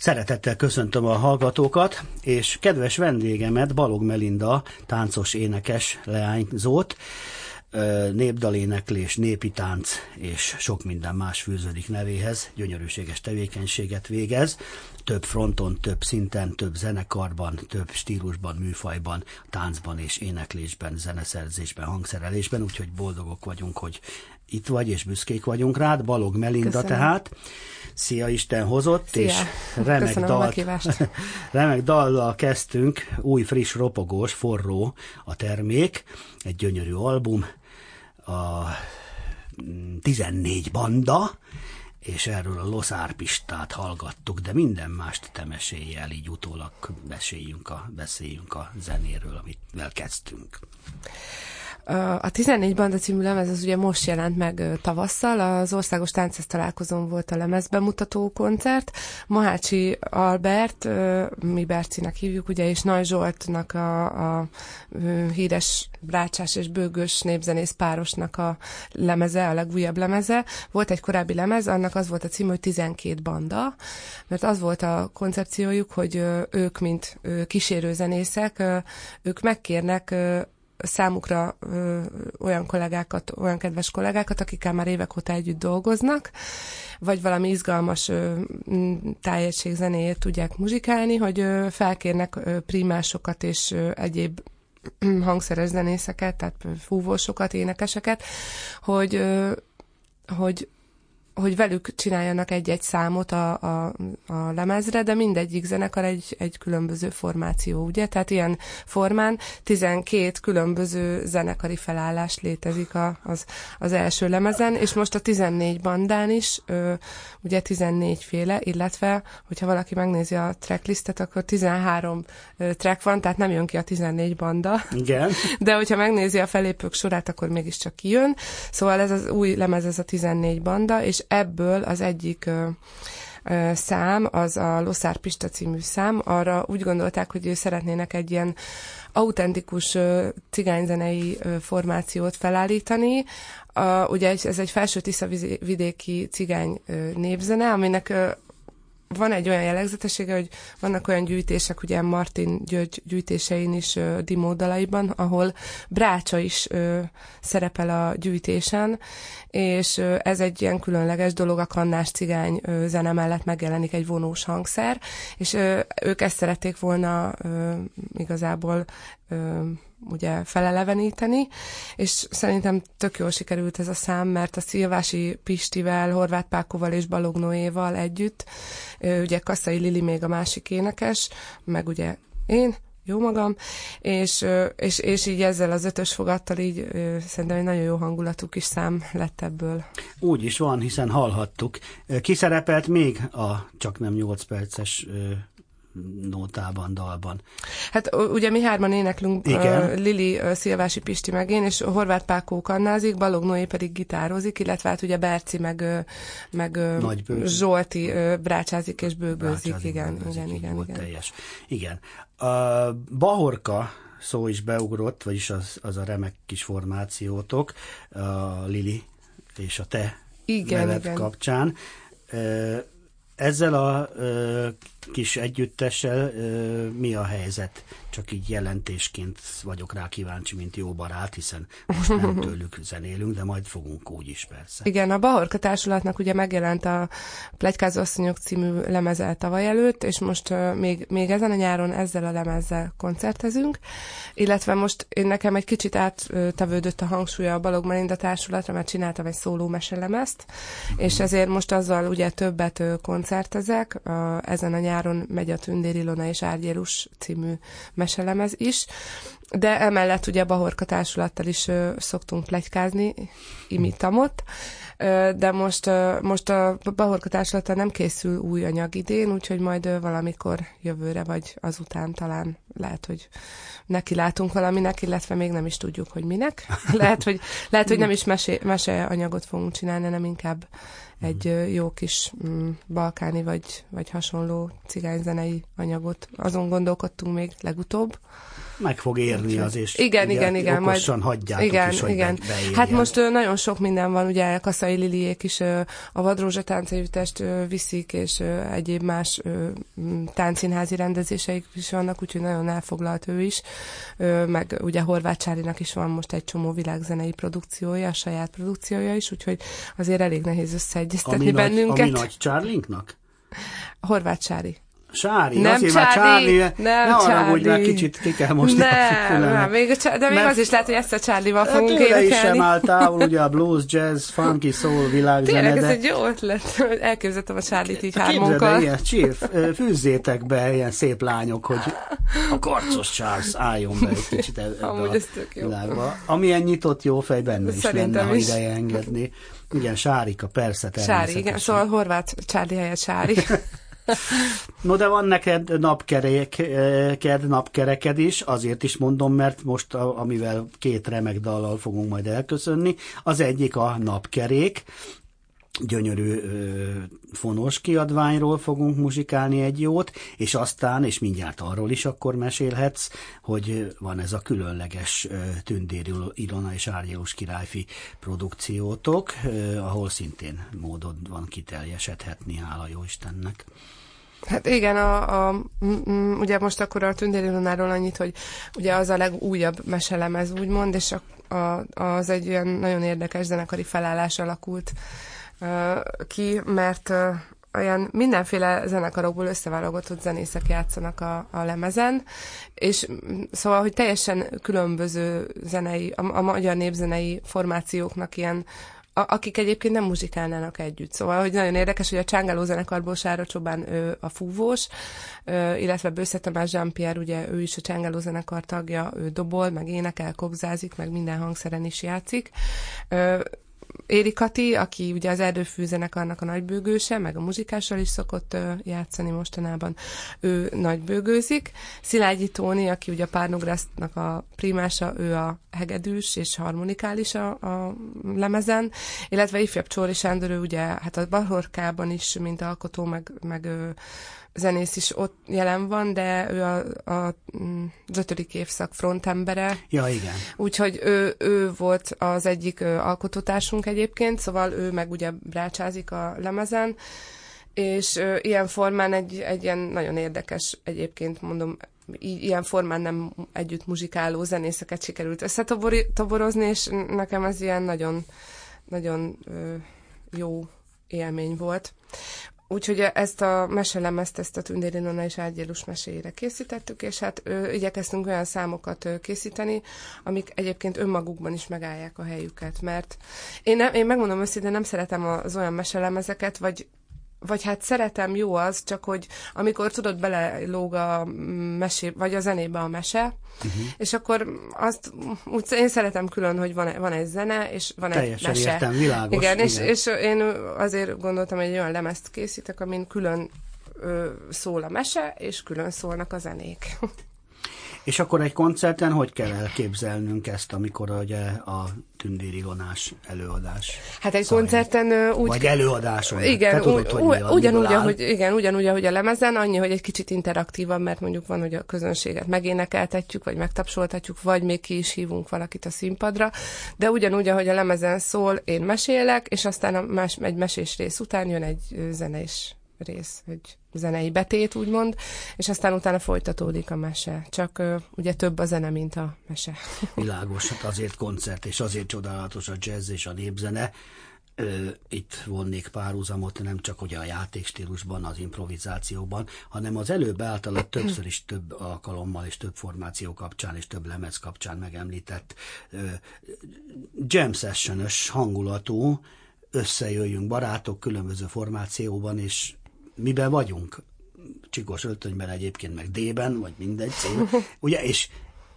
Szeretettel köszöntöm a hallgatókat, és kedves vendégemet, Balog Melinda, táncos énekes leányzót, népdaléneklés, népi tánc és sok minden más fűződik nevéhez, gyönyörűséges tevékenységet végez, több fronton, több szinten, több zenekarban, több stílusban, műfajban, táncban és éneklésben, zeneszerzésben, hangszerelésben, úgyhogy boldogok vagyunk, hogy itt vagy, és büszkék vagyunk rád. Balog Melinda Köszönöm. tehát. Szia, Isten hozott, Szia. és remek, dal, remek dallal kezdtünk, új, friss, ropogós, forró a termék, egy gyönyörű album, a 14 mm, banda, és erről a Los Arpistát hallgattuk, de minden mást te mesélj el, így utólag beszéljünk a, beszéljünk a zenéről, amit kezdtünk. A 14 Banda című lemez az ugye most jelent meg tavasszal, az Országos Táncesz találkozón volt a lemez bemutató koncert. Mahácsi Albert, mi Bercinek hívjuk, ugye, és Nagy Zsoltnak a, a híres brácsás és bőgős népzenész párosnak a lemeze, a legújabb lemeze. Volt egy korábbi lemez, annak az volt a cím, hogy 12 banda, mert az volt a koncepciójuk, hogy ők, mint kísérőzenészek, ők megkérnek számukra ö, olyan kollégákat, olyan kedves kollégákat, akikkel már évek óta együtt dolgoznak, vagy valami izgalmas ö, tájegység zenéjét tudják muzsikálni, hogy ö, felkérnek ö, primásokat és ö, egyéb hangszeres zenészeket, tehát fúvósokat, énekeseket, hogy, ö, hogy hogy velük csináljanak egy-egy számot a, a, a lemezre, de mindegyik zenekar egy, egy különböző formáció, ugye? Tehát ilyen formán 12 különböző zenekari felállás létezik a, az, az első lemezen, és most a 14 bandán is, ö, ugye 14 féle, illetve, hogyha valaki megnézi a tracklistet, akkor 13 ö, track van, tehát nem jön ki a 14 banda. Igen. De hogyha megnézi a felépők sorát, akkor mégiscsak kijön. Szóval ez az új lemez, ez a 14 banda, és ebből az egyik szám, az a Loszár Pista című szám, arra úgy gondolták, hogy ő szeretnének egy ilyen autentikus cigányzenei formációt felállítani. A, ugye ez egy felső Tisza vidéki cigány népzene, aminek van egy olyan jellegzetessége, hogy vannak olyan gyűjtések, ugye Martin György gyűjtésein is uh, dimódalaiban, ahol Brácsa is uh, szerepel a gyűjtésen, és uh, ez egy ilyen különleges dolog, a kannás cigány uh, zene mellett megjelenik egy vonós hangszer, és uh, ők ezt szerették volna uh, igazából uh, ugye feleleveníteni, és szerintem tök jól sikerült ez a szám, mert a Szilvási Pistivel, Horváth Pákóval és Balog Noéval együtt, ugye Kasszai Lili még a másik énekes, meg ugye én, jó magam, és, és, és így ezzel az ötös fogattal így szerintem egy nagyon jó hangulatú kis szám lett ebből. Úgy is van, hiszen hallhattuk. Ki szerepelt még a csak nem 8 perces nótában, dalban. Hát ugye mi hárman éneklünk, Igen. Uh, Lili, uh, Szilvási Pisti meg én, és Horváth Pákó kannázik, Balog Noé pedig gitározik, illetve hát ugye Berci meg, meg Zsolti uh, brácsázik és bőgőzik. Brácsázik, igen, bőgőzik, igen, igen, igen. Teljes. Igen. A Bahorka szó is beugrott, vagyis az, az a remek kis formációtok, a Lili és a te igen, neved igen. kapcsán. Ezzel a kis együttessel mi a helyzet? Csak így jelentésként vagyok rá kíváncsi, mint jó barát, hiszen most nem tőlük zenélünk, de majd fogunk úgy is persze. Igen, a Bahorka Társulatnak ugye megjelent a Plegykázó Asszonyok című lemeze tavaly előtt, és most még, még ezen a nyáron ezzel a lemezzel koncertezünk, illetve most én nekem egy kicsit áttevődött a hangsúlya a Balog Melinda Társulatra, mert csináltam egy szóló meselemezt, és ezért most azzal ugye többet koncertezek. Ezen a nyáron megy a Tündér Ilona és Árgyérus című meselemez is. De emellett ugye Bahorka Társulattal is ö, szoktunk plegykázni, imitamot, ö, de most, ö, most a Bahorka Társulattal nem készül új anyag idén, úgyhogy majd ö, valamikor jövőre vagy azután talán lehet, hogy neki látunk valaminek, illetve még nem is tudjuk, hogy minek. Lehet, hogy, lehet, hogy nem is mese, mese anyagot fogunk csinálni, nem inkább egy jó kis mm, balkáni vagy, vagy hasonló cigányzenei anyagot. Azon gondolkodtunk még legutóbb. Meg fog érni az, és igen, ugye, igen, igen, okosan majd, hagyjátok igen, is, hogy igen. Be. Hát most ö, nagyon sok minden van, ugye Kaszai Liliék is ö, a Vadrózsa táncegyüttest viszik, és ö, egyéb más ö, táncínházi rendezéseik is vannak, úgyhogy nagyon elfoglalt ő is. Ö, meg ugye Horváth Csárinak is van most egy csomó világzenei produkciója, a saját produkciója is, úgyhogy azért elég nehéz összeegyeztetni ami bennünket. Nagy, ami nagy Charlinknak? Horváth Csári. Sári, nem azért Csádi, már Charlie, nem ne Csádi. már kicsit ki kell most Nem, nem, még a Csá- de még Mert- az is lehet, hogy ezt a Charlie-val fogunk Tőle is énekelni. sem áll távol, ugye a blues, jazz, funky, soul világzene, Tényleg, ez de egy jó ötlet, elképzeltem a Charlie-t így el, hármunkkal. ilyen csír, fűzzétek be ilyen szép lányok, hogy a karcos Charles álljon be egy kicsit ebbe Amúgy ez tök jó. világba. Amilyen nyitott jó fej benne is lenne, ha ideje engedni. Igen, Sárika, persze, Sári, természetesen. igen, szóval horvát Charlie helyett Sári. No, de van neked napkereked, napkereked is, azért is mondom, mert most, amivel két remek dallal fogunk majd elköszönni, az egyik a napkerék, gyönyörű fonos kiadványról fogunk muzsikálni egy jót, és aztán, és mindjárt arról is akkor mesélhetsz, hogy van ez a különleges ö, Tündéri Ilona és Árgyalós királyfi produkciótok, ahol szintén módod van kiteljesedhetni, hála jó Istennek. Hát igen, a, a, ugye most akkor a Tündéri Lunáról annyit, hogy ugye az a legújabb meselemez, úgymond, és a, a, az egy olyan nagyon érdekes zenekari felállás alakult ki, mert olyan mindenféle zenekarokból összeválogatott zenészek játszanak a, a lemezen, és szóval, hogy teljesen különböző zenei, a, a magyar népzenei formációknak ilyen a, akik egyébként nem muzsikálnának együtt. Szóval, hogy nagyon érdekes, hogy a Csángáló zenekarból Sára Csobán ő a fúvós, ö, illetve Bősze Tamás Jean-Pierre, ugye ő is a Csángáló zenekar tagja, ő dobol, meg énekel, kobzázik, meg minden hangszeren is játszik. Ö, Éri Kati, aki ugye az Erdőfű zenekarnak a nagybőgőse, meg a muzsikással is szokott játszani mostanában, ő nagybőgőzik. Szilágyi Tóni, aki ugye a Párnograsztnak a primása, ő a hegedűs és harmonikális a, a lemezen, illetve ifjabb Csóri Sándor, ő ugye hát a Bahorkában is, mint alkotó, meg, meg zenész is ott jelen van, de ő a, a, mm, az ötödik évszak frontembere, Ja, igen. Úgyhogy ő, ő volt az egyik alkotótársunk egyébként, szóval ő meg ugye brácsázik a lemezen, és ö, ilyen formán egy, egy ilyen nagyon érdekes egyébként mondom, ilyen formán nem együtt muzsikáló zenészeket sikerült összetoborozni, és nekem ez ilyen nagyon, nagyon ö, jó élmény volt. Úgyhogy ezt a meselemezt, ezt a Tündéri Nonna és Árgyélus meséjére készítettük, és hát ö, igyekeztünk olyan számokat ö, készíteni, amik egyébként önmagukban is megállják a helyüket, mert én, nem, én megmondom őszintén, nem szeretem az olyan meselemezeket, vagy vagy hát szeretem, jó az, csak hogy amikor tudod, belelóg a mesé, vagy a zenébe a mese, uh-huh. és akkor azt úgy, én szeretem külön, hogy van, van egy zene, és van Teljesen egy mese. értem, világos, Igen, És, igen. és én azért gondoltam, hogy egy olyan lemezt készítek, amin külön ö, szól a mese, és külön szólnak a zenék. És akkor egy koncerten hogy kell elképzelnünk ezt, amikor ugye a tündéri vonás előadás? Hát egy Zajlik? koncerten úgy... Vagy előadáson. Igen, Te tudod, hogy a- ugyanúgy, ahogy, igen, ugyanúgy, ahogy a lemezen, annyi, hogy egy kicsit interaktívabb, mert mondjuk van, hogy a közönséget megénekeltetjük, vagy megtapsoltatjuk, vagy még ki is hívunk valakit a színpadra, de ugyanúgy, ahogy a lemezen szól, én mesélek, és aztán a más, egy mesés rész után jön egy ö, zenés rész, egy zenei betét, úgymond, és aztán utána folytatódik a mese. Csak ö, ugye több a zene, mint a mese. Világos, hát azért koncert, és azért csodálatos a jazz és a népzene. Ö, Itt vonnék párhuzamot, nem csak ugye a játékstílusban, az improvizációban, hanem az előbb általad többször is több alkalommal és több formáció kapcsán és több lemez kapcsán megemlített ö, jam session hangulatú, összejöjjünk barátok különböző formációban, és miben vagyunk? Csikos öltönyben egyébként, meg D-ben, vagy mindegy, C-ben. ugye, és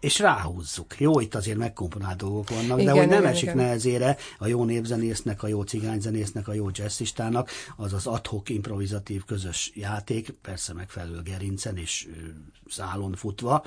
és ráhúzzuk. Jó, itt azért megkomponált dolgok vannak, Igen, de hogy nem igen, esik igen. nehezére a jó népzenésznek, a jó cigányzenésznek, a jó jazzistának, az az adhok improvizatív közös játék, persze megfelelő gerincen és szálon futva,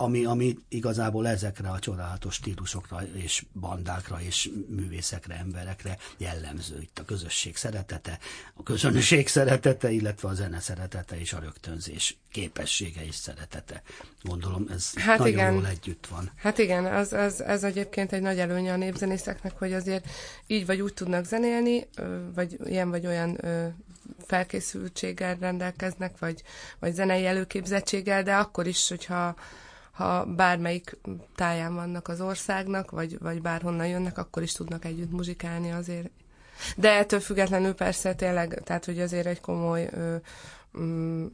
ami, ami igazából ezekre a csodálatos stílusokra és bandákra és művészekre, emberekre jellemző. Itt a közösség szeretete, a közönség szeretete, illetve a zene szeretete és a rögtönzés képessége és szeretete. Gondolom ez hát nagyon igen. jól együtt van. Hát igen, az, az, ez egyébként egy nagy előnye a népzenészeknek, hogy azért így vagy úgy tudnak zenélni, vagy ilyen vagy olyan felkészültséggel rendelkeznek, vagy, vagy zenei előképzettséggel, de akkor is, hogyha ha bármelyik táján vannak az országnak, vagy, vagy bárhonnan jönnek, akkor is tudnak együtt muzsikálni azért. De ettől függetlenül persze tényleg, tehát hogy azért egy komoly ö, mm,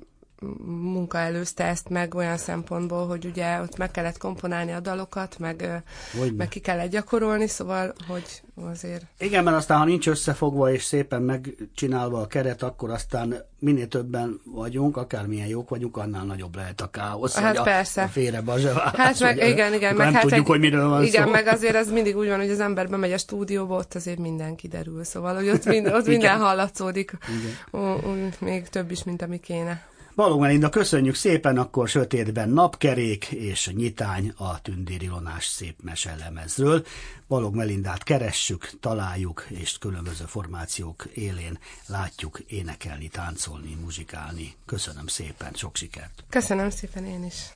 munka előzte ezt meg olyan szempontból, hogy ugye ott meg kellett komponálni a dalokat, meg, meg ki kellett gyakorolni, szóval, hogy azért... Igen, mert aztán, ha nincs összefogva és szépen megcsinálva a keret, akkor aztán minél többen vagyunk, akármilyen jók vagyunk, annál nagyobb lehet a káosz. Hát persze. A, a félre Hát meg, igen, igen. Meg nem hát tudjuk, egy, hogy miről van Igen, szó. meg azért ez mindig úgy van, hogy az ember bemegy a stúdióba, ott azért minden kiderül, szóval, hogy ott, mind, ott minden hallatszódik, igen. Ó, ó, még több is, mint ami kéne. Balog Melinda, köszönjük szépen, akkor sötétben napkerék és nyitány a tündérilonás szép meselemezről. Balog Melindát keressük, találjuk, és különböző formációk élén látjuk énekelni, táncolni, muzsikálni. Köszönöm szépen, sok sikert! Köszönöm szépen én is!